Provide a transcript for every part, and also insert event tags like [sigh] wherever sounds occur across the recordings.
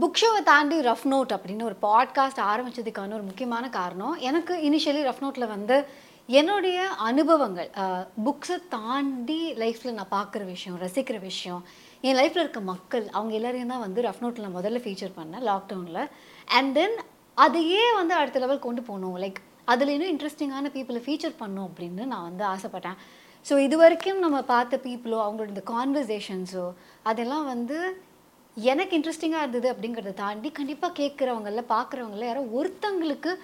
Book ஷோவை தாண்டி rough note அப்படின்னு ஒரு பாட்காஸ்ட் ஆரம்பித்ததுக்கான ஒரு முக்கியமான காரணம். எனக்கு இனிஷியலி ரஃப் நோட்டில் வந்து என்னுடைய அனுபவங்கள் புக்ஸை தாண்டி லைஃப்பில் நான் பார்க்குற விஷயம் ரசிக்கிற விஷயம் என் லைஃப்பில் இருக்க மக்கள் அவங்க எல்லோரையும் தான் வந்து ரஃப் நோட்டில் நான் முதல்ல ஃபீச்சர் பண்ணேன் லாக்டவுனில் அண்ட் தென் அதையே வந்து அடுத்த லெவல் கொண்டு போகணும் லைக் அதில் இன்னும் இன்ட்ரெஸ்டிங்கான பீப்புளை ஃபீச்சர் பண்ணணும் அப்படின்னு நான் வந்து ஆசைப்பட்டேன். ஸோ இது வரைக்கும் நம்ம பார்த்த பீப்புளோ அவங்களோட இந்த கான்வர்சேஷன்ஸோ அதெல்லாம் வந்து எனக்கு இன்ட்ரெஸ்டிங்காக இருந்தது அப்படிங்கிறத தாண்டி கண்டிப்பாக கேட்குறவங்கள பார்க்குறவங்கள யாரோ ஒருத்தங்களுக்கு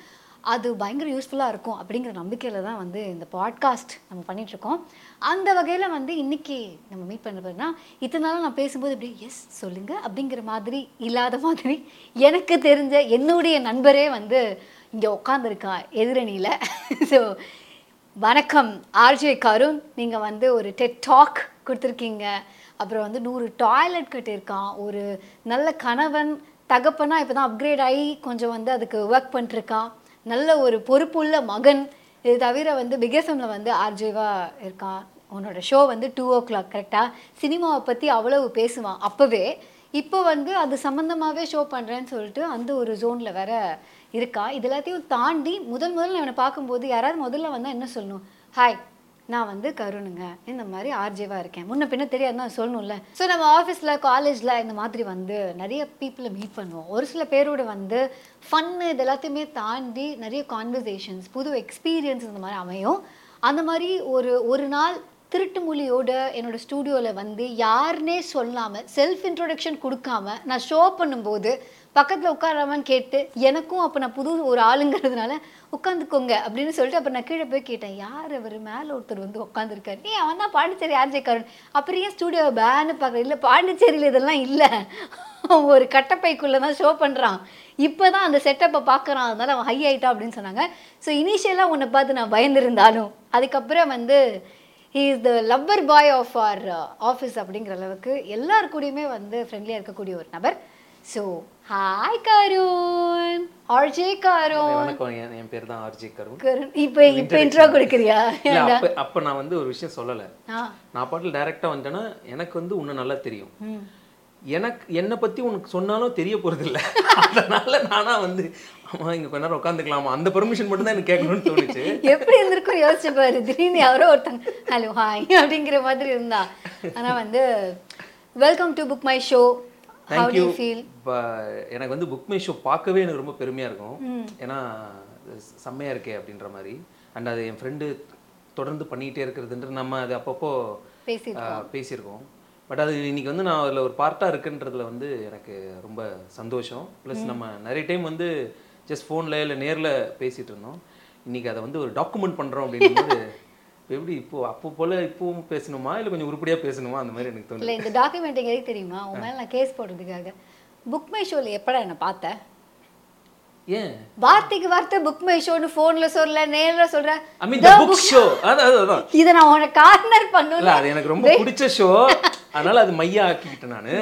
அது பயங்கர யூஸ்ஃபுல்லாக இருக்கும் அப்படிங்கிற நம்பிக்கையில் தான் வந்து இந்த பாட்காஸ்ட் நம்ம பண்ணிகிட்ருக்கோம் அந்த வகையில் வந்து இன்றைக்கி நம்ம மீட் பண்ண இத்தனை நாளும் நான் பேசும்போது இப்படி எஸ் சொல்லுங்கள் அப்படிங்கிற மாதிரி இல்லாத மாதிரி எனக்கு தெரிஞ்ச என்னுடைய நண்பரே வந்து இங்கே உட்காந்துருக்கா எதிரணியில். ஸோ வணக்கம் ஆர்ஜே கருண். நீங்கள் வந்து ஒரு டெட் டாக் கொடுத்துருக்கீங்க. அப்புறம் வந்து நூறு டாய்லெட் கட்டியிருக்கான். ஒரு நல்ல கணவன் தகப்பனா இப்போ தான் அப்கிரேட் ஆகி கொஞ்சம் வந்து அதுக்கு ஒர்க் பண்ணிட்டுருக்கான். நல்ல ஒரு பொறுப்புள்ள மகன். இது தவிர வந்து பிகேசமில் வந்து ஆர்ஜேவாக இருக்கான். உன்னோட ஷோ வந்து டூ ஓ கிளாக் கரெக்டாக சினிமாவை பற்றி அவ்வளவு பேசுவான். அப்போவே இப்போ வந்து அது சம்மந்தமாகவே ஷோ பண்ணுறேன்னு சொல்லிட்டு அந்த ஒரு ஜோனில் வேற இருக்கா? இது எல்லாத்தையும் தாண்டி முதல் முதல்ல அவனை பார்க்கும்போது யாராவது முதல்ல வந்தால் என்ன சொல்லணும்? ஹாய் நான் வந்து கருணுங்க. இந்த மாதிரி ஆர்ஜேவாக இருக்கேன். முன்ன பின்ன தெரியாது நான் சொல்லணும்ல. ஸோ நம்ம ஆஃபீஸில் காலேஜில் இந்த மாதிரி வந்து நிறைய பீப்புளை மீட் பண்ணுவோம். ஒரு சில பேரோட வந்து ஃபன்னு இது எல்லாத்தையுமே தாண்டி நிறைய கான்வர்சேஷன்ஸ் புது எக்ஸ்பீரியன்ஸ் இந்த மாதிரி அமையும். அந்த மாதிரி ஒரு ஒரு நாள் திருட்டு மொழியோட என்னோட ஸ்டூடியோவில் வந்து யாருனே சொல்லாமல் செல்ஃப் இன்ட்ரொடக்ஷன் கொடுக்காம நான் ஷோ பண்ணும்போது பக்கத்தில் உட்காராமன்னு கேட்டு எனக்கும் அப்போ நான் புது ஒரு ஆளுங்கிறதுனால உட்காந்துக்கோங்க அப்படின்னு சொல்லிட்டு அப்போ நான் கீழே போய் கேட்டேன் யார் அவர்? மேலே ஒருத்தர் வந்து உட்காந்துருக்காரு நீ அவன் தான் பாண்டிச்சேரி ஆர்ஜேக்காரன் அப்புறம் ஏன் ஸ்டூடியோவை பேன்னு பார்க்குறேன் இல்லை பாண்டிச்சேரியில் இதெல்லாம் இல்லை. அவன் ஒரு கட்டப்பைக்குள்ளே தான் ஷோ பண்ணுறான் இப்போ தான் அந்த செட்டப்பை பார்க்குறான் அதனால அவன் ஹை ஆகிட்டான் அப்படின்னு சொன்னாங்க. ஸோ இனிஷியலாக உன்னை பார்த்து நான் பயந்துருந்தாலும் அதுக்கப்புறம் வந்து he is the lover boy of our office அப்படிங்கிற அளவுக்கு எல்லாருக்கூடியுமே கூடயுமே வந்து ஃப்ரெண்ட்லியாக இருக்கக்கூடிய ஒரு நபர். So hi Karun RJ Karun வணக்கம். என் பேர் தான் ஆர்ஜி கருண் கருண் இப்போ இப்போ இன்ட்ரோ கொடுக்குறியா? அப்ப அப்ப நான் வந்து ஒரு விஷயம் சொல்லல. நான் பாட்டில் டைரக்டா வந்துட்டேன்னா எனக்கு வந்து உன்னை நல்லா தெரியும். எனக்கு என்னை பத்தி உனக்கு சொன்னாலும் தெரிய போறது இல்ல [laughs] அதனால நானா வந்து ஆமா இங்க கொஞ்ச நேரம் உட்காந்துக்கலாமா அந்த பெர்மிஷன் மட்டும் தான் எனக்கு கேட்கணும்னு தோணுச்சு. எப்படி இருந்திருக்கும் யோசிச்சு பாரு. திடீர்னு யாரோ ஒருத்தங்க ஹலோ ஹாய் அப்படிங்கிற மாதிரி இருந்தா. ஆனா வந்து welcome to Book My Show thank you feel எனக்கு வந்து புக் மை ஷோ பார்க்கவே எனக்கு ரொம்ப பெருமையா இருக்கும். ஏன்னா அது செம்மையா இருக்கே அப்படின்ற மாதிரி. அண்ட் அது என் ஃப்ரெண்டு தொடர்ந்து பண்ணிக்கிட்டே இருக்கிறதுன்ற நம்ம அது அப்பப்போ பேசியிருக்கோம். பட் அது இன்னைக்கு வந்து நான் அதில் ஒரு பார்ட்டாக இருக்குன்றதுல வந்து எனக்கு ரொம்ப சந்தோஷம். ப்ளஸ் நம்ம நிறைய டைம் வந்து ஜஸ்ட் ஃபோனில் இல்லை நேரில் பேசிகிட்டு இருந்தோம். இன்னைக்கு அதை வந்து ஒரு டாக்குமெண்ட் பண்ணுறோம் அப்படின்னும்போது இப்ப [laughs] எப்படி இப்போ அப்போ போல் இப்போவும் பேசணுமா? இல்லை கொஞ்சம் உருப்படியாக பேசணுமா? அந்த மாதிரி எனக்கு தோணுது. இல்ல இந்த டாக்குமெண்ட் எதுக்கு தெரியுமா? உன் மேல நான் கேஸ் போடுறதுக்காக. புக் மை ஷோல எப்படா என்ன பார்த்த? ஏன்? வார்த்தைக்கு வார்த்தை புக் மை ஷோன்னு ஃபோன்ல சொல்ல நேர்ல சொல்ற. ஐ மீன் த புக் ஷோ அதான் இதை நான் உனக்கு கார்னர் இல்ல பண்ணல அது எனக்கு ரொம்ப பிடிச்ச ஷோ அதனால அது மையா ஆக்கிக்கிட்டேன் நானு.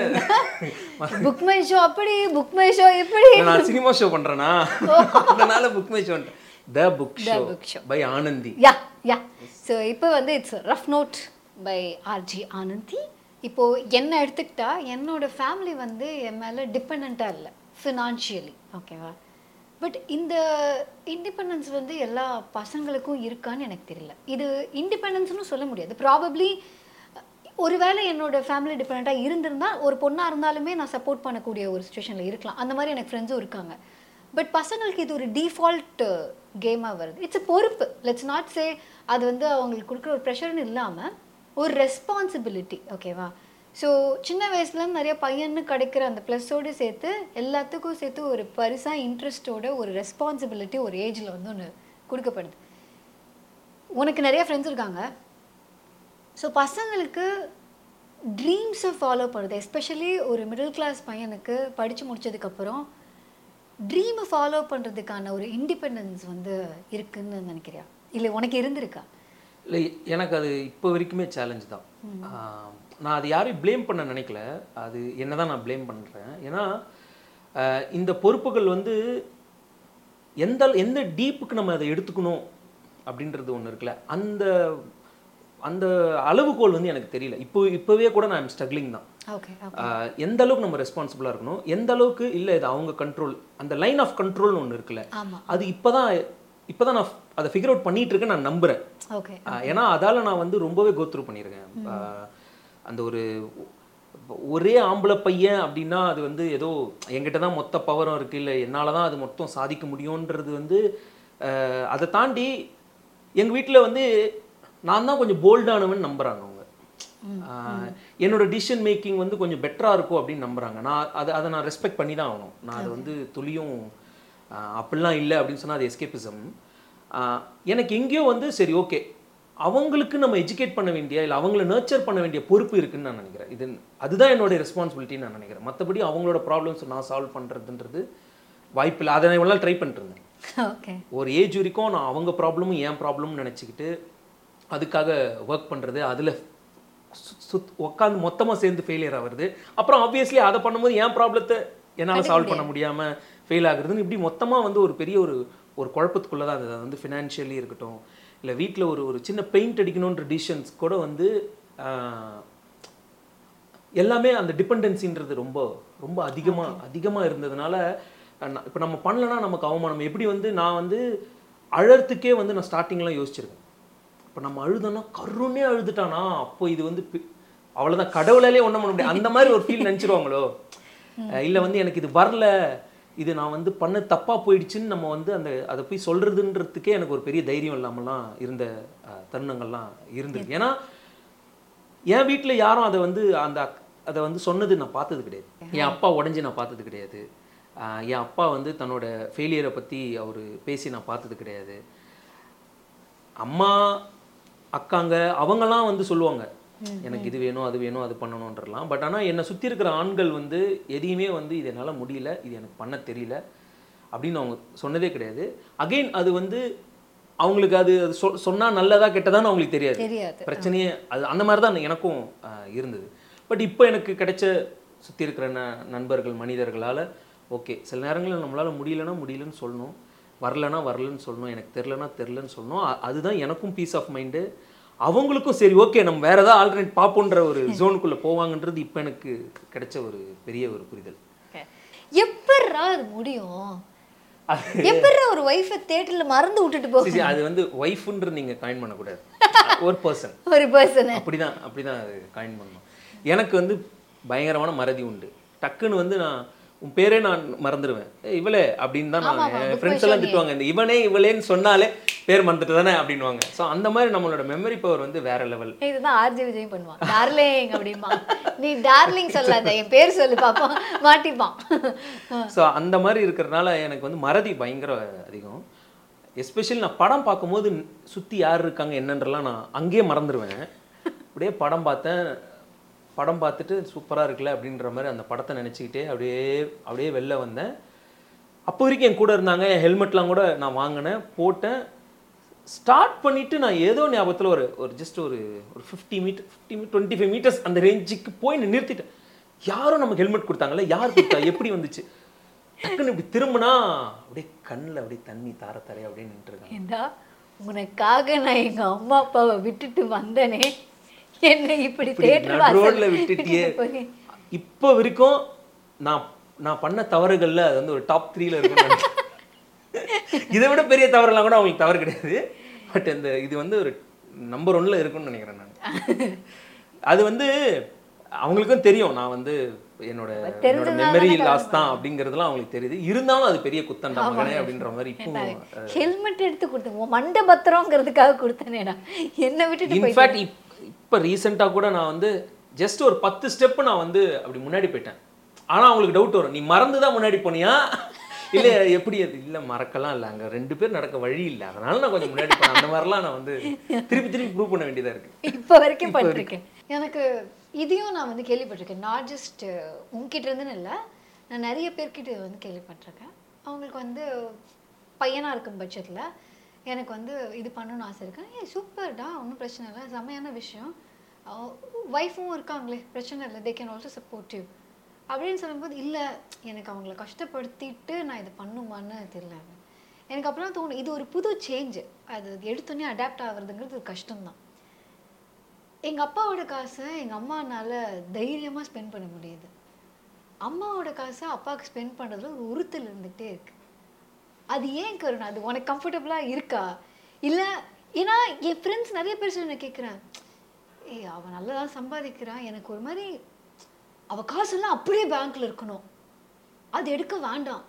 புக் மை ஷோ அப்படி புக் மை ஷோ இப்படி. நான் சினிமா ஷோ பண்றேனா? அதனால Book My Show the book show show. By Anandhi yeah yeah so இப்போ வந்து it's rough note by RJ Anandhi இப்போ என்ன எடுத்துக்கிட்டா என்னோட ஃபேமிலி வந்து என் மேலே டிபெண்ட்டாக இல்லை ஃபினான்ஷியலி ஓகேவா பட் இந்த இண்டிபெண்டன்ஸ் வந்து எல்லா பசங்களுக்கும் இருக்கான்னு எனக்கு தெரியல. இது இண்டிபெண்டன்ஸ்னு சொல்ல முடியாது. ப்ராபப்ளி ஒருவேளை என்னோட ஃபேமிலி டிபெண்ட்டாக இருந்திருந்தா ஒரு பொண்ணாக இருந்தாலுமே நான் சப்போர்ட் பண்ணக்கூடிய ஒரு சுச்சுவேஷனில் இருக்கலாம். அந்த மாதிரி எனக்கு ஃப்ரெண்ட்ஸும் இருக்காங்க. பட் பசங்களுக்கு இது ஒரு டிஃபால்ட் கேமாக uh, வருது. இட்ஸ் பொறுப்பு. லெட்ஸ் நாட் சே அது வந்து அவங்களுக்கு கொடுக்குற ஒரு ப்ரெஷர்னு இல்லாமல் ஒரு ரெஸ்பான்சிபிலிட்டி ஓகேவா ஸோ சின்ன வயசுலேருந்து நிறைய பையன்னு கிடைக்கிற அந்த ப்ளஸ்ஸோடு சேர்த்து எல்லாத்துக்கும் சேர்த்து ஒரு பரிசாக இன்ட்ரெஸ்ட்டோட ஒரு ரெஸ்பான்சிபிலிட்டி ஒரு ஏஜில் வந்து ஒன்று கொடுக்கப்படுது. உனக்கு நிறைய ஃப்ரெண்ட்ஸ் இருக்காங்க. ஸோ பசங்களுக்கு ட்ரீம்ஸை ஃபாலோ பண்ணுறது எஸ்பெஷலி ஒரு மிடில் கிளாஸ் பையனுக்கு படித்து முடிச்சதுக்கப்புறம் ட்ரீமை ஃபாலோ பண்ணுறதுக்கான ஒரு இண்டிபெண்டன்ஸ் வந்து இருக்குன்னு நினைக்கிறியா? இல்லை உனக்கு இருந்திருக்கா? இல்லை எனக்கு அது இப்போ வரைக்குமே சேலஞ்ச் தான். நான் அது யாரையும் ப்ளேம் பண்ண நினைக்கல. அது என்ன தான் நான் ப்ளேம் பண்ணுறேன் ஏன்னா இந்த பொறுப்புகள் வந்து எந்த எந்த டீப்புக்கு நம்ம அதை எடுத்துக்கணும் அப்படின்றது ஒன்று இருக்குல்ல. அந்த அந்த அளவுகோல் வந்து எனக்கு தெரியல. இப்போ இப்போவே கூட நான் ஸ்ட்ரகிளிங் தான். எந்த அளவுக்கு நம்ம ரெஸ்பான்சிபிளாக இருக்கணும் எந்த அளவுக்கு இல்லை இது அவங்க கண்ட்ரோல் அந்த லைன் ஆஃப் கண்ட்ரோல்னு ஒன்று இருக்குல்ல அது இப்போதான் இப்போதான் நான் அதை ஃபிகர் அவுட் பண்ணிட்டு இருக்கேன் நான் ஆஹ் ஏன்னா அதால நான் வந்து ரொம்பவே கோத்ரூ பண்ணியிருக்கேன். அந்த ஒரு ஒரே ஆம்பளை பையன் அப்படின்னா அது வந்து ஏதோ என்கிட்ட தான் மொத்த பவரும் இருக்கு இல்லை என்னால தான் அது மொத்தம் சாதிக்க முடியுன்றது வந்து அதை தாண்டி எங்க வீட்டில் வந்து நான் தான் கொஞ்சம் போல்டானவன் நம்புறாங்க அவங்க. என்னோட டிசிஷன் மேக்கிங் வந்து கொஞ்சம் பெட்டரா இருக்கும் அப்படின்னு நம்புறாங்க. நான் அதை அதை நான் ரெஸ்பெக்ட் பண்ணி தான் ஆகணும். நான் அது வந்து துளியும் அப்படிலாம் இல்லை அப்படின்னு சொன்னா அது எஸ்கேபிசம் எனக்கு எங்கேயோ வந்து சரி ஓகே அவங்களுக்கு நம்ம எஜுகேட் பண்ண வேண்டிய இல்லை அவங்கள நர்ச்சர் பண்ண வேண்டிய பொறுப்பு இருக்குன்னு நான் நினைக்கிறேன். இது அதுதான் என்னோட ரெஸ்பான்சிபிலிட்டின்னு நான் நினைக்கிறேன். மற்றபடி அவங்களோட ப்ராப்ளம்ஸ் நான் சால்வ் பண்ணுறதுன்றது வாய்ப்பில்லை அதை நான் இவ்வளோ ட்ரை பண்ணிட்டு இருந்தேன். [laughs] ஓகே ஒரு ஏஜ் வரைக்கும் நான் அவங்க ப்ராப்ளமும் என் ப்ராப்ளம்னு நினச்சிக்கிட்டு அதுக்காக ஒர்க் பண்ணுறது அதில் சுத் உட்காந்து மொத்தமாக சேர்ந்து ஃபெயிலியர் ஆகுறது. அப்புறம் ஆப்வியஸ்லி அதை பண்ணும்போது என் ப்ராப்ளத்தை என்னால் சால்வ் பண்ண முடியாமல் ஃபெயில் ஆகுறதுன்னு இப்படி மொத்தமாக வந்து ஒரு பெரிய ஒரு ஒரு குழப்பத்துக்குள்ளே தான் அது வந்து ஃபினான்ஷியலி இருக்கட்டும் இல்லை வீட்டில் ஒரு ஒரு சின்ன பெயிண்ட் அடிக்கணுன்ற டிசிஷன்ஸ் கூட வந்து எல்லாமே அந்த டிபெண்டன்சின்றது ரொம்ப ரொம்ப அதிகமாக அதிகமாக இருந்ததுனால இப்போ நம்ம பண்ணலன்னா நமக்கு அவமானம். எப்படி வந்து நான் வந்து அழறதுக்கே வந்து நான் ஸ்டார்டிங்லாம் யோசிச்சிருக்கேன். இப்போ நம்ம அழுதோன்னா கருணே அழுதுட்டானா? அப்போ இது வந்து அவ்வளவுதான். கடவுளாலே ஒன்றும் பண்ண முடியாது. அந்த மாதிரி ஒரு ஃபீல் நினச்சிருவாங்களோ? இல்லை வந்து எனக்கு இது வரல. இது நான் வந்து பண்ண தப்பா போயிடுச்சுன்னு நம்ம வந்து அந்த அதை போய் சொல்றதுன்றதுக்கே எனக்கு ஒரு பெரிய தைரியம் இல்லாமலாம் இருந்த தருணங்கள்லாம் இருந்தது. ஏன்னா என் வீட்டில் யாரும் அதை வந்து அந்த அதை வந்து சொன்னது நான் பார்த்தது கிடையாது. என் அப்பா உடஞ்சி நான் பார்த்தது கிடையாது. என் அப்பா வந்து தன்னோட ஃபெயிலியரை பற்றி அவர் பேசி நான் பார்த்தது கிடையாது. அம்மா அக்காங்க அவங்கெல்லாம் வந்து சொல்லுவாங்க எனக்கு இது வேணும் அது வேணும் அது பண்ணணுன்றலாம் பட் ஆனால் என்னை சுற்றி இருக்கிற ஆண்கள் வந்து எதையுமே வந்து இது என்னால் முடியல இது எனக்கு பண்ண தெரியல அப்படின்னு அவங்க சொன்னதே கிடையாது. அகைன் அது வந்து அவங்களுக்கு அது அது சொ சொன்னால் நல்லதா கெட்டதான்னு அவங்களுக்கு தெரியாது. பிரச்சனையே அது அந்த மாதிரி தான் எனக்கும் இருந்தது. பட் இப்போ எனக்கு கிடைச்ச சுற்றி இருக்கிற ந நண்பர்கள் மனிதர்களால் ஓகே சில நேரங்களில் நம்மளால் முடியலன்னா முடியலன்னு சொல்லணும். வரலனா வரலன்னு சொல்லணும் எனக்கு தெரிலனா தெரிலன்னு சொல்லணும். அதுதான் எனக்கும் பீஸ் ஆஃப் மைண்டு அவங்களுக்கும் சரி ஓகே நம்ம வேற ஏதாவது ஆல்டர்னேட் பார்ப்போன்ற ஒரு [laughs] ஜோனுக்குள்ளே போவாங்கன்றது இப்போ எனக்கு கிடைச்ச ஒரு பெரிய ஒரு புரிதல். எப்பட்றா அது முடியும்? எப்பட்றா ஒரு ஒய்ஃபை தேட்டர்ல மறந்து விட்டுட்டு சரி, அது வந்து ஒய்ஃப்ன்றது நீங்கள் காயின் பண்ணக்கூடாது. [laughs] ஒரு பர்சன் ஒரு பர்சன் அப்படிதான் அப்படிதான் அது காயின் பண்ணணும் எனக்கு வந்து பயங்கரமான மறதி உண்டு. டக்குன்னு வந்து நான் உன் பேரே நான் மறந்துடுவேன். "ஏய், இவளே அப்படின்னு தான் நான். என் ஃப்ரெண்ட்ஸ் எல்லாம் திட்டுவாங்க இந்த இவனே இவளேன்னு சொன்னாலே பேர் மறந்துட்டு தானே அப்படின்னுவாங்க. ஸோ அந்த மாதிரி நம்மளோட மெமரி பவர் வந்து வேற லெவல் இதுதான் ஆர்ஜி விஜய் பண்ணுவான். டார்லிங் அப்படிமா நீ டார்லிங் சொல்லாத என் பேர் சொல்லு பாப்போம். மாட்டிப்பான். ஸோ அந்த மாதிரி இருக்கிறதுனால எனக்கு வந்து மறதி பயங்கர அதிகம். எஸ்பெஷலி நான் படம் பார்க்கும்போது சுற்றி யார் இருக்காங்க என்னன்றலாம் நான் அங்கேயே மறந்துடுவேன். அப்படியே படம் பார்த்தேன். படம் பார்த்துட்டு சூப்பராக இருக்குல்ல அப்படின்ற மாதிரி அந்த படத்தை நினச்சிக்கிட்டே அப்படியே அப்படியே வெளில வந்தேன். அப்போ வரைக்கும் என் கூட இருந்தாங்க. என் ஹெல்மெட்லாம் கூட நான் வாங்கினேன் போட்டேன். ஸ்டார்ட் பண்ணிவிட்டு நான் ஏதோ ஞாபகத்தில் ஒரு ஒரு ஜஸ்ட் ஒரு ஒரு fifty meter fifty twenty five meters அந்த ரேஞ்சுக்கு போய் நிறுத்திட்டேன். யாரும் நமக்கு ஹெல்மெட் கொடுத்தாங்கல்ல? யார் கொடுத்தா? எப்படி வந்துச்சு? டக்குன்னு இப்படி திரும்பினா அப்படியே கண்ணில் அப்படியே தண்ணி தார தரையா அப்படியே நின்றுருக்கேன் உனக்காக நான் எங்கள் அம்மா அப்பாவை விட்டுட்டு வந்தேனே. என்னை இப்படி ரோட்ல விட்டுட்டியே. [laughs] இப்போ வரைக்கும் நான் நான் பண்ண தவறுகள்ல அது வந்து ஒரு டாப் த்ரீல இருக்கும் இதை விட பெரிய தவறுலாம் கூட அவங்களுக்கு தவறு கிடையாது. பட் இந்த இது வந்து ஒரு நம்பர் ஒன்ல இருக்கும்னு நினைக்கிறேன் நான். [laughs] அது வந்து அவங்களுக்கும் தெரியும். நான் வந்து என்னோட என்னோட மெமரி லாஸ் தான் அப்படிங்கிறதுலாம் அவங்களுக்கு தெரியுது. இருந்தாலும் அது பெரிய குத்தண்டா மகனே அப்படின்ற மாதிரி இப்போ ஹெல்மெட் எடுத்து கொடுத்தேன். உன் மண்டை பத்திரங்கிறதுக்காக கொடுத்தனேடா. என்னை விட்டுட்டு போய் இன்ஃபேக்ட் இப்போ ரீசெண்டாக கூட நான் வந்து ஜஸ்ட் ஒரு பத்து ஸ்டெப் நான் வந்து அப்படி முன்னாடி போயிட்டேன். ஆனா அவங்களுக்கு டவுட் வரும். நீ மறந்து தான் முன்னாடி போனியா? இல்ல எப்படி அது? இல்ல மறக்கலாம் இல்ல. அங்க ரெண்டு பேர் நடக்க வழி இல்ல. அதனால நான் கொஞ்சம் முன்னாடி போனேன். அந்த மாதிரிலாம் நான் வந்து திருப்பி திருப்பி ப்ரூவ் பண்ண வேண்டியதா இருக்கு. இப்போ வரைக்கும் பண்ணிருக்கேன் எனக்கு இதையும் நான் வந்து கேள்விப்பட்டிருக்கேன். நாட் ஜஸ்ட் உங்ககிட்ட இருந்துன்னு இல்லை. நான் நிறைய பேர்கிட்ட வந்து கேள்விப்பட்டிருக்கேன். அவங்களுக்கு வந்து பையனாக இருக்கும் பட்சத்தில் எனக்கு வந்து இது பண்ணணும்னு ஆசை இருக்கேன் ஏ சூப்பர்டா ஒன்றும் பிரச்சனை இல்லை. செம்மையான விஷயம். ஒய்ஃபும் இருக்காங்களே பிரச்சனை இல்லை. They can also support you அப்படின்னு சொல்லும்போது இல்லை எனக்கு அவங்கள கஷ்டப்படுத்திட்டு நான் இது பண்ணுமான்னு தெரியல. எனக்கு அப்புறம் தோணும் இது ஒரு புது சேஞ்சு அது எடுத்தோடனே அடாப்ட் ஆகுறதுங்கிறது கஷ்டம்தான். எங்கள் அப்பாவோட காசை எங்கள் அம்மானால் தைரியமாக ஸ்பெண்ட் பண்ண முடியுது. அம்மாவோட காசை அப்பாவுக்கு ஸ்பெண்ட் பண்ணுறதுல ஒரு உறுத்தல் இருந்துகிட்டே இருக்குது அது ஏன் கருணா? அது உனக்கு கம்ஃபர்டபுளாக இருக்கா? இல்லை ஏன்னா என் ஃப்ரெண்ட்ஸ் நிறைய பேர் சொல்லி கேட்குறேன் ஏய் அவன் நல்லா தான் சம்பாதிக்கிறான். எனக்கு ஒரு மாதிரி அவ காசெல்லாம் அப்படியே பேங்க்ல இருக்கணும். அது எடுக்க வேண்டாம்.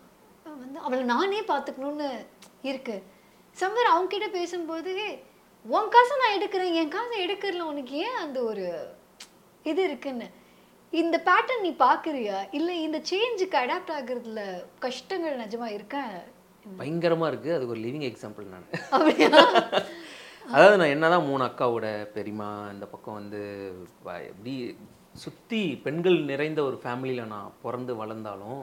அவன் வந்து அவளை நானே பார்த்துக்கணும்னு இருக்கு. சம்வேர் அவங்க கிட்ட பேசும்போது உன் காசை நான் எடுக்கிறேன். என் காசை எடுக்கிறல உனக்கு ஏன் அந்த ஒரு இது இருக்குன்னு? இந்த பேட்டர்ன் நீ பார்க்குறியா? இல்லை இந்த சேஞ்சுக்கு அடாப்ட் ஆகுறதுல கஷ்டங்கள் நிஜமா இருக்கேன் பயங்கரமா இருக்கு. அதுக்கு ஒரு லிவிங் எக்ஸாம்பிள் நான். அதாவது நான் என்னதான் மூணு அக்காவோட பெரியமா இந்த பக்கம் வந்து எப்படி சுற்றி பெண்கள் நிறைந்த ஒரு ஃபேமிலியில் நான் பிறந்து வளர்ந்தாலும்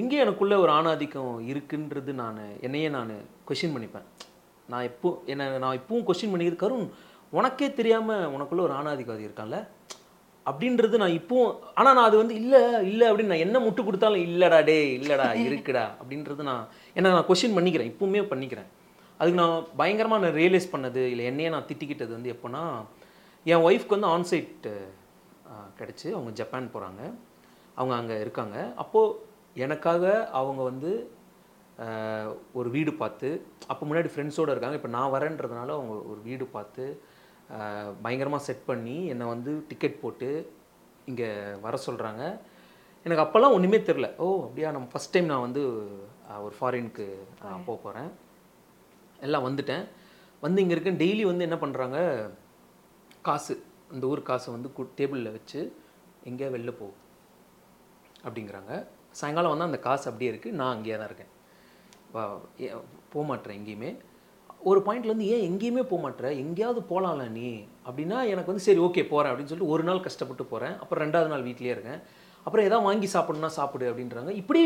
எங்கே எனக்குள்ள ஒரு ஆணாதிக்கம் இருக்குன்றது நான் என்னையே நான் கொஷின் பண்ணிப்பேன். நான் இப்போ என்ன நான் இப்பவும் கொஷின் பண்ணிக்கிறது கருண் உனக்கே தெரியாமல் உனக்குள்ள ஒரு ஆணாதிக்கம் அது இருக்கான்ல? அப்படின்றது நான் இப்பவும் ஆனால் நான் அது வந்து இல்லை இல்லை அப்படின்னு நான் என்ன முட்டு கொடுத்தாலும் இல்லைடா டே இல்லைடா இருக்குடா அப்படின்றது நான் ஏன்னா நான் கொஷின் பண்ணிக்கிறேன் இப்பவுமே பண்ணிக்கிறேன். அதுக்கு நான் பயங்கரமாக நான் ரியலைஸ் பண்ணது இல்லை என்னையே நான் திட்டிக்கிட்டது வந்து எப்போனா என் ஒய்ஃப்க்கு வந்து ஆன்சைட் கிடச்சி. அவங்க ஜப்பான் போகிறாங்க அவங்க அங்கே இருக்காங்க. அப்போது எனக்காக அவங்க வந்து ஒரு வீடு பார்த்து அப்போ முன்னாடி ஃப்ரெண்ட்ஸோடு இருக்காங்க. இப்போ நான் வரேன்றதுனால அவங்க ஒரு வீடு பார்த்து பயங்கரமாக செட் பண்ணி என்னை வந்து டிக்கெட் போட்டு இங்கே வர சொல்கிறாங்க எனக்கு அப்போல்லாம் ஒன்றுமே தெரில ஓ அப்படியா? நம்ம ஃபஸ்ட் டைம் நான் வந்து ஒரு ஃபாரினுக்கு போக போகிறேன் எல்லாம் வந்துட்டேன். வந்து இங்கே இருக்க டெய்லி வந்து என்ன பண்ணுறாங்க காசு. இந்த ஊர் காசை வந்து டேபிளில் வச்சு எங்கேயா வெளில போ அப்படிங்கிறாங்க. சாயங்காலம் வந்து அந்த காசு அப்படியே இருக்குது நான் அங்கேயே தான் இருக்கேன். போக மாட்டேறேன் எங்கேயுமே. ஒரு பாயிண்ட்லேருந்து ஏன் எங்கேயுமே போக மாட்டேற? எங்கேயாவது போகலாம்ல நீ. அப்படின்னா எனக்கு வந்து சரி ஓகே போகிறேன் அப்படின்னு சொல்லிட்டு ஒரு நாள் கஷ்டப்பட்டு போகிறேன் அப்புறம் ரெண்டாவது நாள் வீட்லேயே இருக்கேன். அப்புறம் எதாவது வாங்கி சாப்பிடணும்னா சாப்பிடு அப்படின்றாங்க. இப்படி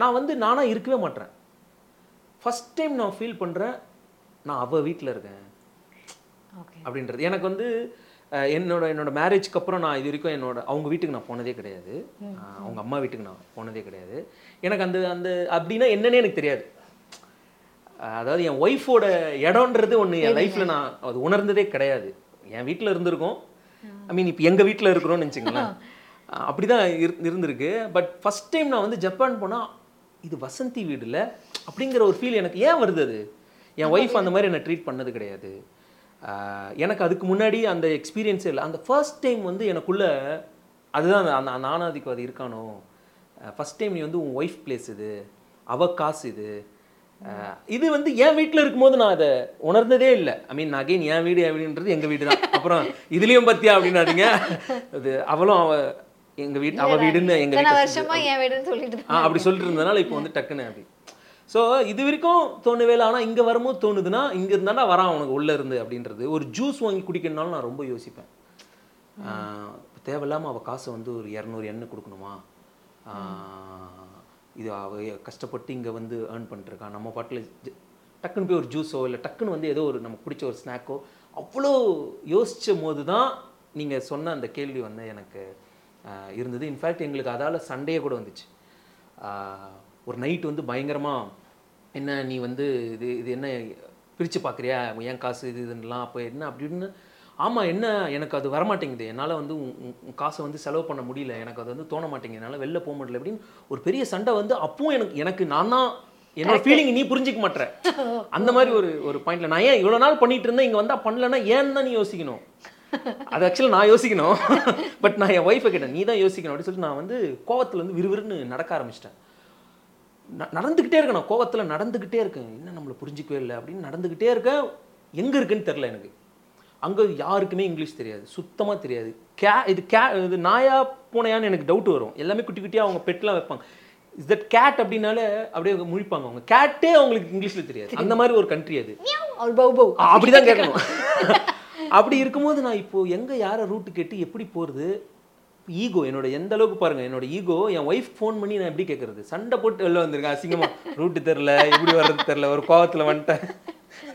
நான் வந்து நானாக இருக்கவே மாட்டேறேன் ஃபஸ்ட் டைம் நான் ஃபீல் பண்ணுறேன் நான் அவள் வீட்டில் இருக்கேன். அப்படின்றது. எனக்கு வந்து என்னோட என்னோட மேரேஜ்க்கு அப்புறம் நான் இது வரைக்கும் என்னோட அவங்க வீட்டுக்கு நான் போனதே கிடையாது. அவங்க அம்மா வீட்டுக்கு நான் போனதே கிடையாது. எனக்கு அந்த அந்த அப்படின்னா என்னன்னே எனக்கு தெரியாது. அதாவது என் ஒய்ஃபோட இடம்ன்றது ஒன்று என் லைஃப்பில் நான் அது உணர்ந்ததே கிடையாது. என் வீட்டில் இருந்திருக்கோம். ஐ மீன் இப்போ எங்கள் வீட்டில் இருக்கிறோம்னு நினச்சிங்களேன் [laughs] அப்படி தான் இருந்திருக்கு. பட் ஃபஸ்ட் டைம் நான் வந்து ஜப்பான் போனால் இது வசந்தி வீடில் அப்படிங்கிற ஒரு ஃபீல் எனக்கு ஏன் வருது அது? என் ஒய்ஃப் அந்த மாதிரி என்னை ட்ரீட் பண்ணது கிடையாது. எனக்கு அதுக்கு முன்னாடி அந்த எக்ஸ்பீரியன்ஸே இல்லை. அந்த ஃபர்ஸ்ட் டைம் வந்து எனக்குள்ள அதுதான் அந்த- அந்த அது இருக்கானோ? ஃபர்ஸ்ட் டைம் நீ வந்து உன் ஒய்ஃப் பிளேஸ் இது அவ காசு இது. இது வந்து என் வீட்டில் இருக்கும்போது நான் அதை உணர்ந்ததே இல்லை. ஐ மீன் அகைன் என் வீடு என் வீடுன்றது எங்கள் வீடு தான் அப்புறம் இதுலேயும் பார்த்தியா அப்படின்னாதீங்க. அது அவளும் அவள் எங்கள் வீட்டு அவ வீடுன்னு எங்கள் வீட்டை வருஷமா என் வீடுன்னு சொல்லிட்டு ஆ அப்படி சொல்லிட்டு இருந்ததுனால இப்போ வந்து டக்குன்னு அப்படி. ஸோ இது வரைக்கும் தோணவே இல்லை ஆனால் இங்கே வரும்போது தோணுதுன்னா இங்கே இருந்தாண்டா வரான் உனக்கு உள்ளே இருந்து அப்படின்றது. ஒரு ஜூஸ் வாங்கி குடிக்கணும்னாலும் நான் ரொம்ப யோசிப்பேன். தேவையில்லாமல் அவள் காசை வந்து ஒரு இரநூறு எண்ணெய் கொடுக்கணுமா? இது அவ கஷ்டப்பட்டு இங்கே வந்து ஏர்ன் பண்ணிட்டுருக்கா. நம்ம பாட்டில் டக்குன்னு போய் ஒரு ஜூஸோ இல்லை டக்குன்னு வந்து ஏதோ ஒரு நமக்கு பிடிச்ச ஒரு ஸ்நாக்கோ அவ்வளோ யோசிச்ச போது தான் நீங்கள் சொன்ன அந்த கேள்வி வந்து எனக்கு இருந்தது. இன்ஃபேக்ட் எங்களுக்கு அதால் சண்டையே கூட வந்துச்சு. ஒரு நைட் வந்து பயங்கரமாக என்ன நீ வந்து இது இது என்ன பிரித்து பார்க்குறியா ஏன் காசு இது இதுன்னெலாம் அப்போ என்ன? அப்படின்னு ஆமாம் என்ன? எனக்கு அது வரமாட்டேங்குது. என்னால் வந்து காசை வந்து செலவு பண்ண முடியல. எனக்கு அது வந்து தோண மாட்டேங்குது. என்னால் வெளில போக முடியல. அப்படின்னு ஒரு பெரிய சண்டை வந்து அப்பவும் எனக்கு எனக்கு நான் தான் என்னோட ஃபீலிங் நீ புரிஞ்சிக்க மாட்ற. அந்த மாதிரி ஒரு ஒரு பாயிண்ட்ல நான் ஏன் இவ்வளோ நாள் பண்ணிட்டு இருந்தேன் இங்கே வந்தால் பண்ணலன்னா ஏன்னு தான் நீ யோசிக்கணும்? அது ஆக்சுவலாக நான் யோசிக்கணும். பட் நான் என் ஒய்ஃபை கேட்டேன் நீ தான் யோசிக்கணும் அப்படின்னு சொல்லிட்டு நான் வந்து கோவத்தில் வந்து விறுவிறுன்னு நடக்க ஆரம்பிச்சிட்டேன். நடந்துக்கிட்டே இருக்கேன் நான் கோவத்தில் நடந்துக்கிட்டே இருக்கேன். என்ன நம்மளை புரிஞ்சிக்கவே இல்லை அப்படின்னு நடந்துக்கிட்டே இருக்கேன் எங்கே இருக்குன்னு தெரில எனக்கு. அங்கே யாருக்குமே இங்கிலீஷ் தெரியாது சுத்தமாக தெரியாது. கே இது கே இது நாயா பூனையான்னு எனக்கு டவுட் வரும். எல்லாமே குட்டி குட்டியாக அவங்க பெட்லாம் வைப்பாங்க. இஸ் தட் கேட் அப்படின்னாலே அப்படியே முழிப்பாங்க அவங்க. கேட்டே அவங்களுக்கு இங்கிலீஷில் தெரியாது. அந்த மாதிரி ஒரு கண்ட்ரி அது. அப்படிதான் கேட்கணும். [laughs] அப்படி இருக்கும்போது நான் இப்போ எங்கே யாரை ரூட்டு கேட்டு எப்படி போகிறது ஈகோ என்னோட எந்த அளவுக்கு பாருங்க என்னோட ஈகோ என் ஒய்ஃப் ஃபோன் பண்ணி நான் எப்படி கேட்கறது சண்டை போட்டு வெளில வந்திருக்கேன் அசிங்கமா. ரூட்டு தெரில எப்படி வர்றது தெரில ஒரு கோவத்தில் வந்துட்டேன்.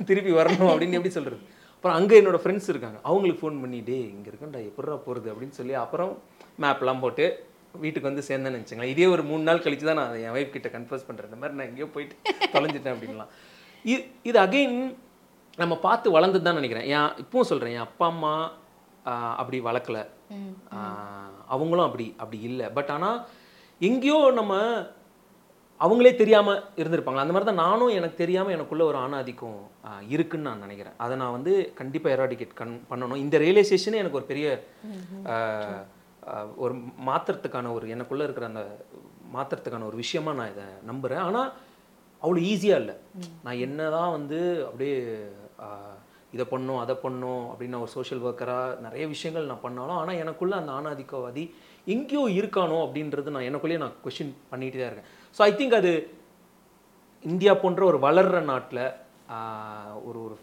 திருப்பி வரணும் அப்படின்னு எப்படி சொல்றது? அப்புறம் அங்கே என்னோட ஃப்ரெண்ட்ஸ் இருக்காங்க அவங்களுக்கு ஃபோன் பண்ணி டே இங்கே இருக்கேன்டா எப்படா போகிறது அப்படின்னு சொல்லி அப்புறம் மேப்லாம் போட்டு வீட்டுக்கு வந்து சேர்ந்தேன்னு நினச்சிங்களேன் இதே ஒரு மூணு நாள் கழிச்சு தான் நான் என் ஒய்ஃப் கிட்ட கன்ஃபர்ஸ் பண்ணுறேன் இந்த மாதிரி நான் எங்கேயோ போயிட்டு தொலைஞ்சிட்டேன் அப்படின்லாம். இது இது அகைன் நம்ம பார்த்து வளர்ந்தது தான் நினைக்கிறேன். என் இப்பவும் சொல்கிறேன் என் அப்பா அம்மா அப்படி வளர்க்கல. அவங்களும் அப்படி அப்படி இல்லை. பட் ஆனால் எங்கேயோ நம்ம அவங்களே தெரியாமல் இருந்திருப்பாங்க அந்த மாதிரி தான் நானும் எனக்கு தெரியாமல் எனக்குள்ள ஒரு ஆணாதிக்கம் இருக்குன்னு நான் நினைக்கிறேன். அதை நான் வந்து கண்டிப்பாக எராடிகேட் கண் பண்ணணும். இந்த ரியலைசேஷனே எனக்கு ஒரு பெரிய ஒரு மாற்றுறதுக்கான ஒரு எனக்குள்ளே இருக்கிற அந்த மாற்றுறதுக்கான ஒரு விஷயமா நான் இதை நம்புகிறேன் ஆனால் அவ்வளோ ஈஸியாக இல்லை. நான் என்னதான் வந்து அப்படியே இதை பண்ணோம் அதை பண்ணோம் அப்படின்னு ஒரு சோஷியல் ஒர்க்கராக நிறைய விஷயங்கள் நான் பண்ணாலும் ஆனால் எனக்குள்ள அந்த ஆணாதிக்கவாதி எங்கேயோ இருக்கானோ அப்படின்றது நான் எனக்குள்ளேயே நான் கொஷின் பண்ணிட்டு தான் இருக்கேன். ஸோ ஐ திங்க் அது இந்தியா போன்ற ஒரு வளர்ற நாட்டில் ஒரு ஒரு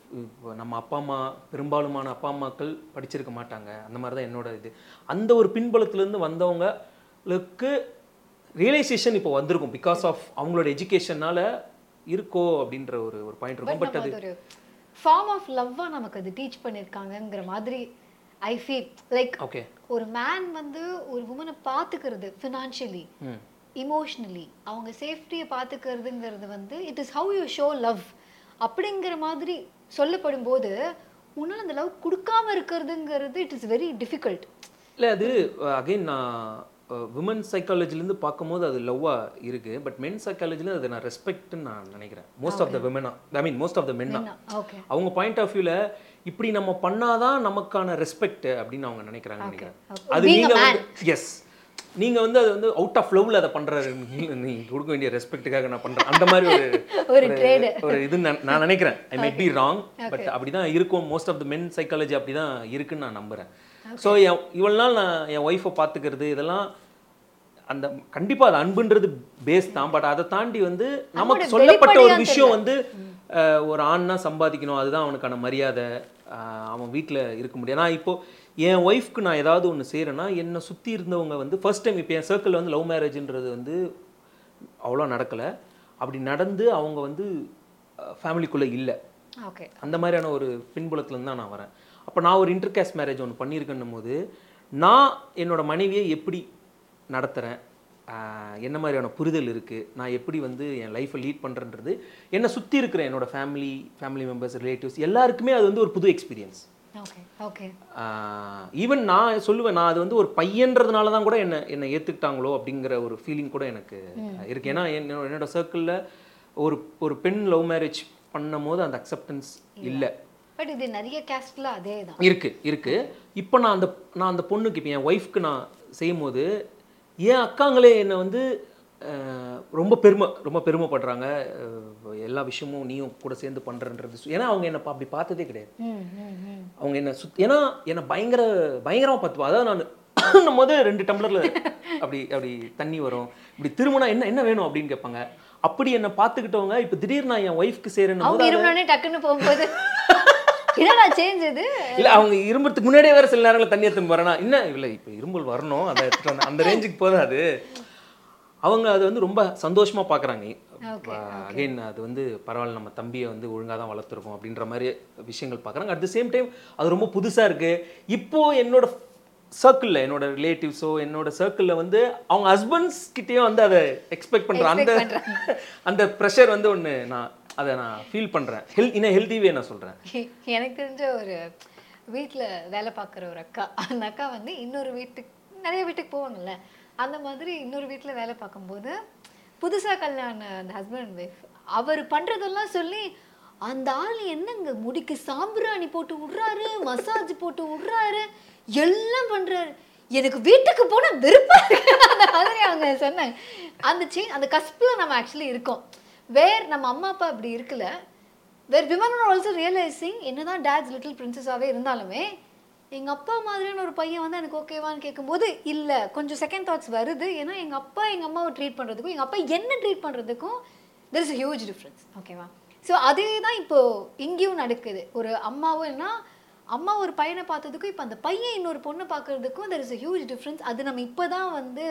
நம்ம அப்பா அம்மா பெரும்பாலுமான அப்பா அம்மாக்கள் படிச்சிருக்க மாட்டாங்க. அந்த மாதிரி தான் என்னோட இது. அந்த ஒரு பின்புலத்துலேருந்து வந்தவங்களுக்கு ரியலைசேஷன் இப்போ வந்திருக்கும். பிகாஸ் ஆஃப் அவங்களோட எஜுகேஷனால இருக்கோ அப்படின்ற ஒரு ஒரு பாயிண்ட் இருக்கும். பட் அது ஃபார்ம் ஆஃப் லவ்வா நமக்கு அது டீச் பண்ணிருக்காங்கங்கிற மாதிரி ஐ ஃபீல் லைக் ஓகே ஒரு மேன் வந்து ஒரு உமனை பார்த்துக்கிறது ஃபினான்ஷியலி இமோஷ்னலி அவங்க சேஃப்டியை பார்த்துக்கிறதுங்கிறது வந்து it is how you show love அப்படிங்கிற மாதிரி சொல்லப்படும் போது உன்னால் அந்த லவ் கொடுக்காம இருக்கிறதுங்கிறது இட் இஸ் வெரி டிஃபிகல்ட் இல்லை அது அகைன் நான் விமன் சைக்காலஜிலேருந்து பார்க்கும்போது அது லவ்வாக இருக்குது பட் மென் சைக்காலஜில அது நான் ரெஸ்பெக்ட்னு நான் நினைக்கிறேன். Most of the விமனா I mean most of the மென்னா அவங்க பாயிண்ட் ஆஃப் வியூவில் இப்படி நம்ம பண்ணாதான் நமக்கான ரெஸ்பெக்ட் அப்படின்னு அவங்க நினைக்கிறாங்க நினைக்கிறேன். அது Being a நீங்க man. வந்து எஸ் நீங்க வந்து அது வந்து அவுட் ஆஃப் லவ்ல அதை பண்றாரு. [laughs] நீ- கொடுக்க வேண்டிய ரெஸ்பெக்ட்டுக்காக நான் பண்றேன். அந்த மாதிரி ஒரு [laughs] ஒரு இது நான் நான் நினைக்கிறேன். I might be wrong but அப்படிதான் இருக்கும். Most of the men psychology அப்படிதான் இருக்குன்னு நான் நம்புறேன். ஸோ இவ்வளவு நாள் நான் என் ஒய்ஃபை பார்த்துக்கிறது இதெல்லாம் அந்த கண்டிப்பா அது அன்புன்றது பேஸ் தான். பட் அதை தாண்டி வந்து நமக்கு சொல்லப்பட்ட ஒரு விஷயம் வந்து ஒரு ஆண்னா சம்பாதிக்கணும் அதுதான் அவனுக்கான மரியாதை. அவன் வீட்டில் இருக்க முடியாது. நான் இப்போ என் ஒய்ஃப்க்கு நான் ஏதாவது ஒன்று செய்கிறேன்னா என்னை சுற்றி இருந்தவங்க வந்து ஃபர்ஸ்ட் டைம் இப்போ என் சர்க்கிளில் வந்து லவ் மேரேஜ்ன்றது வந்து அவ்வளோ நடக்கலை. அப்படி நடந்து அவங்க வந்து ஃபேமிலிக்குள்ளே இல்லை. ஓகே அந்த மாதிரியான ஒரு பின்புலத்துலேருந்து தான் நான் வரேன். அப்போ நான் ஒரு இன்டர்காஸ்ட் மேரேஜ் ஒன்று பண்ணியிருக்கேன்னும் போது நான் என்னோட மனைவியை எப்படி நடத்துகிறேன் என்ன மாதிரியான புரிதல் இருக்குது நான் எப்படி வந்து என் லைஃப்பை லீட் பண்ணுறன்றது என்னை சுற்றி இருக்கிற என்னோட ஃபேமிலி ஃபேமிலி மெம்பர்ஸ் ரிலேட்டிவ்ஸ் எல்லாருக்குமே அது வந்து ஒரு புது எக்ஸ்பீரியன்ஸ் ஓகே ஓகே ஈவன் நான் சொல்லுவேன் நான் அது வந்து ஒரு பையன்றதுனால தான் கூட என்ன என்னை ஏற்றுக்கிட்டாங்களோ அப்படிங்கிற ஒரு ஃபீலிங் கூட எனக்கு இருக்கு. ஏன்னா என்னோட என்னோட சர்க்கிளில் ஒரு ஒரு பெண் லவ் மேரேஜ் பண்ணும் போது அந்த அக்செப்டன்ஸ் இல்லை. பட் இது நிறைய கேஸ்ட்ல அதே தான் இருக்கு இருக்கு. இப்போ நான் அந்த நான் அந்த பொண்ணுக்கு இப்போ என் ஒய்ஃப்க்கு நான் செய்யும்போது என் அக்காங்களே என்னை வந்து ரொம்ப பெருமை ரொம்ப பெருமைப்படுறாங்க. எல்லா விஷயமும் நீயும் கூட சேர்ந்து பண்ணுறன்றது ஏன்னா அவங்க என்னை அப்படி பார்த்ததே கிடையாது. அவங்க என்ன சுத் ஏன்னா என்னை பயங்கர பயங்கரமாக பார்த்துப்பா. அதாவது நான் போது ரெண்டு டம்ளரில் அப்படி அப்படி தண்ணி வரும். இப்படி திரும்பினா என்ன என்ன வேணும் அப்படின்னு கேட்பாங்க. அப்படி என்னை பார்த்துக்கிட்டவங்க இப்போ திடீர்னு நான் என் ஒய்ஃப்க்கு இருமுனே டக்குன்னு போகும்போது. [laughs] என்னடா சேஞ்ச் இது? இல்ல அவங்க இரும்புறதுக்கு முன்னாடியே வேற சில நேரங்களில் தண்ணி எடுத்து வரேனா என்ன? இல்ல இப்போ இரும்பல் வரணும் அதை எடுத்துட்டு வந்தேன். அந்த ரேஞ்சுக்கு போதாது. அவங்க அது வந்து ரொம்ப சந்தோஷமா பார்க்குறாங்க அகைன் அது வந்து பரவாயில்ல நம்ம தம்பியை வந்து ஒழுங்கா தான் வளர்த்துருக்கோம் அப்படின்ற மாதிரி விஷயங்கள் பார்க்குறாங்க அட் த சேம் டைம் அது ரொம்ப புதுசா இருக்கு. இப்போ என்னோட சர்க்கிளில் என்னோட ரிலேட்டிவ்ஸோ என்னோட சர்க்கிளில் வந்து அவங்க ஹஸ்பண்ட்ஸ் கிட்டேயும் வந்து அதை எக்ஸ்பெக்ட் பண்ற அந்த [laughs] அந்த ப்ரெஷர் வந்து ஒன்று நான் அதை நான் ஃபீல் பண்ணுறேன் ஹெல் இன்னும் ஹெல்தி வே நான் சொல்கிறேன் [laughs] எனக்கு தெரிஞ்ச ஒரு வீட்டில் வேலை பார்க்குற ஒரு அக்கா. அந்த அக்கா வந்து இன்னொரு வீட்டுக்கு நிறைய வீட்டுக்கு போவாங்கல்ல. அந்த மாதிரி இன்னொரு வீட்டில் வேலை பார்க்கும்போது புதுசாக கல்யாண அந்த ஹஸ்பண்ட் அண்ட் ஒய்ஃப் அவர் பண்ணுறதெல்லாம் சொல்லி அந்த ஆள் என்னங்க? முடிக்கு சாம்பிராணி போட்டு விட்றாரு மசாஜ் போட்டு விட்றாரு எல்லாம் பண்ணுறாரு எனக்கு வீட்டுக்கு போனால் விருப்பம் அந்த மாதிரி அவங்க சொன்னாங்க. அந்த சேஞ்ச் அந்த கஸ்பில் நம்ம ஆக்சுவலி இருக்கோம். வேர் நம்ம அம்மா அப்பா அப்படி இருக்கல. Where women are also realising என்னதான் டேட்ஸ் லிட்டில் பிரின்சஸாகவே இருந்தாலுமே எங்கள் அப்பா மாதிரியான ஒரு பையன் வந்து எனக்கு ஓகேவான்னு கேட்கும்போது இல்லை கொஞ்சம் செகண்ட் தாட்ஸ் வருது. ஏன்னா எங்கள் அப்பா எங்கள் அம்மாவை ட்ரீட் பண்ணுறதுக்கும் எங்கள் அப்பா என்ன ட்ரீட் பண்ணுறதுக்கும் தெர் இஸ் ஹியூஜ் டிஃப்ரென்ஸ் ஓகேவா ஸோ அதே தான் இப்போ இங்கேயும் நடக்குது. ஒரு அம்மாவும் என்ன அம்மா ஒரு பையனை பார்த்ததுக்கும் இப்போ அந்த பையன் இன்னொரு பொண்ணை பார்க்கறதுக்கும் there is a huge difference அது நம்ம இப்போ தான் வந்து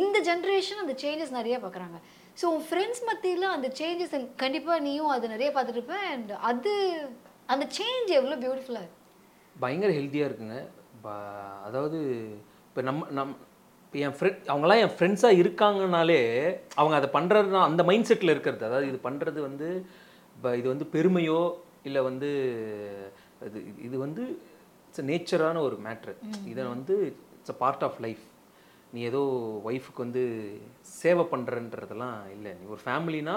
இந்த ஜென்ரேஷன் அந்த சேஞ்சஸ் நிறைய பார்க்குறாங்க. ஸோ உன் ஃப்ரெண்ட்ஸ் மத்தியில் அந்த சேஞ்சஸ் கண்டிப்பாக நீயும் அது நிறைய பார்த்துட்டு இருப்ப அண்ட் அது அந்த சேஞ்ச் எவ்வளோ பியூட்டிஃபுல்லாக இருக்கு? பயங்கர ஹெல்த்தியாக இருக்குங்க. அதாவது இப்போ நம்ம நம் இப்போ என் ஃப்ரெண்ட் அவங்களாம் என் ஃப்ரெண்ட்ஸாக இருக்காங்கனாலே அவங்க அதை பண்ணுறது அந்த மைண்ட் செட்டில் இருக்கிறது. அதாவது இது பண்ணுறது வந்து இப்போ இது வந்து பெருமையோ இல்லை வந்து இது இது வந்து இட்ஸ் நேச்சரான ஒரு மேட்ரு இதை வந்து it's a part of life நீ ஏதோ ஒய்ஃபுக்கு வந்து சேவை பண்ணுறன்றதெல்லாம் இல்லை. நீ ஒரு ஃபேமிலினா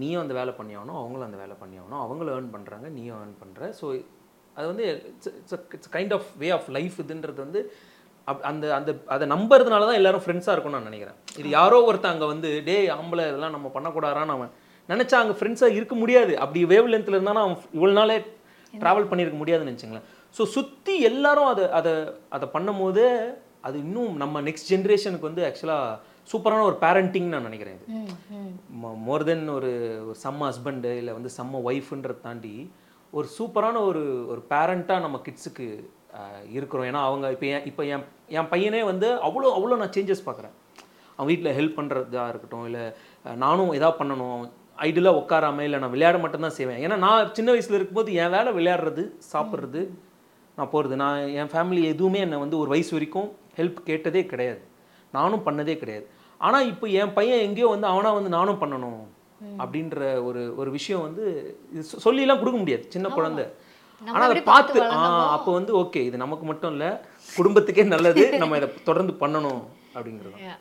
நீயும் அந்த வேலை பண்ணி ஆகணும் அவங்களும் அந்த வேலை பண்ணி ஆகணும். அவங்களும் ஏர்ன் பண்ணுறாங்க நீயும் ஏர்ன் பண்ணுற ஸோ அது வந்து it's it's kind of way of life இதுன்றது வந்து அப் அந்த அந்த அதை நம்புறதுனால தான் எல்லாரும் ஃப்ரெண்ட்ஸாக இருக்கும்னு நான் நினைக்கிறேன். இது யாரோ ஒருத்தன் அங்கே வந்து டே ஆம்பளை இதெல்லாம் நம்ம பண்ணக்கூடாதான்னு அவன் நினச்சா அங்கே ஃப்ரெண்ட்ஸாக இருக்க முடியாது. அப்படி வேவ் லென்த்தில் இருந்தானா அவன் இவ்வளோ நாளே ட்ராவல் பண்ணியிருக்க முடியாதுன்னு நினச்சிங்களேன். ஸோ சுற்றி எல்லாரும் அதை அதை அதை பண்ணும்போது அது இன்னும் நம்ம நெக்ஸ்ட் ஜென்ரேஷனுக்கு வந்து ஆக்சுவலாக சூப்பரான ஒரு பேரண்டிங் நான் நினைக்கிறேன் இது. மோர் தென் ஒரு ஒரு செம்ம ஹஸ்பண்டு இல்லை வந்து செம்ம ஒய்ஃப்ன்றதை தாண்டி ஒரு சூப்பரான ஒரு ஒரு பேரண்ட்டாக நம்ம கிட்ஸுக்கு இருக்கிறோம். ஏன்னா அவங்க இப்போ என் இப்போ என் என் பையனே வந்து அவ்வளோ அவ்வளோ நான் சேஞ்சஸ் பார்க்குறேன் அவன் வீட்டில் ஹெல்ப் பண்ணுறதா இருக்கட்டும் இல்லை நானும் எதாவது பண்ணணும். ஐடியலாக உட்காராம இல்லை நான் விளையாட மட்டும்தான் செய்வேன். ஏன்னா நான் சின்ன வயசில் இருக்கும்போது என் வேலை விளையாடுறது சாப்பிட்றது நான் போகிறது நான் என் ஃபேமிலி எதுவுமே என்னை வந்து ஒரு வயசு வரைக்கும் ஹெல்ப் கேட்டதே கிடையாது. நானும் பண்ணதே கிடையாது. ஆனால் இப்போ என் பையன் எங்கேயோ வந்து அவனா வந்து நானும் பண்ணணும் அப்படின்ற ஒரு ஒரு விஷயம் வந்து சொல்லிலாம் கொடுக்க முடியாது. சின்ன குழந்தை. ஆனால் அதை பார்த்து ஆ அப்போ வந்து ஓகே இது நமக்கு மட்டும் இல்லை குடும்பத்துக்கே நல்லது நம்ம இதை தொடர்ந்து பண்ணணும் அப்படிங்கிறது. [laughs]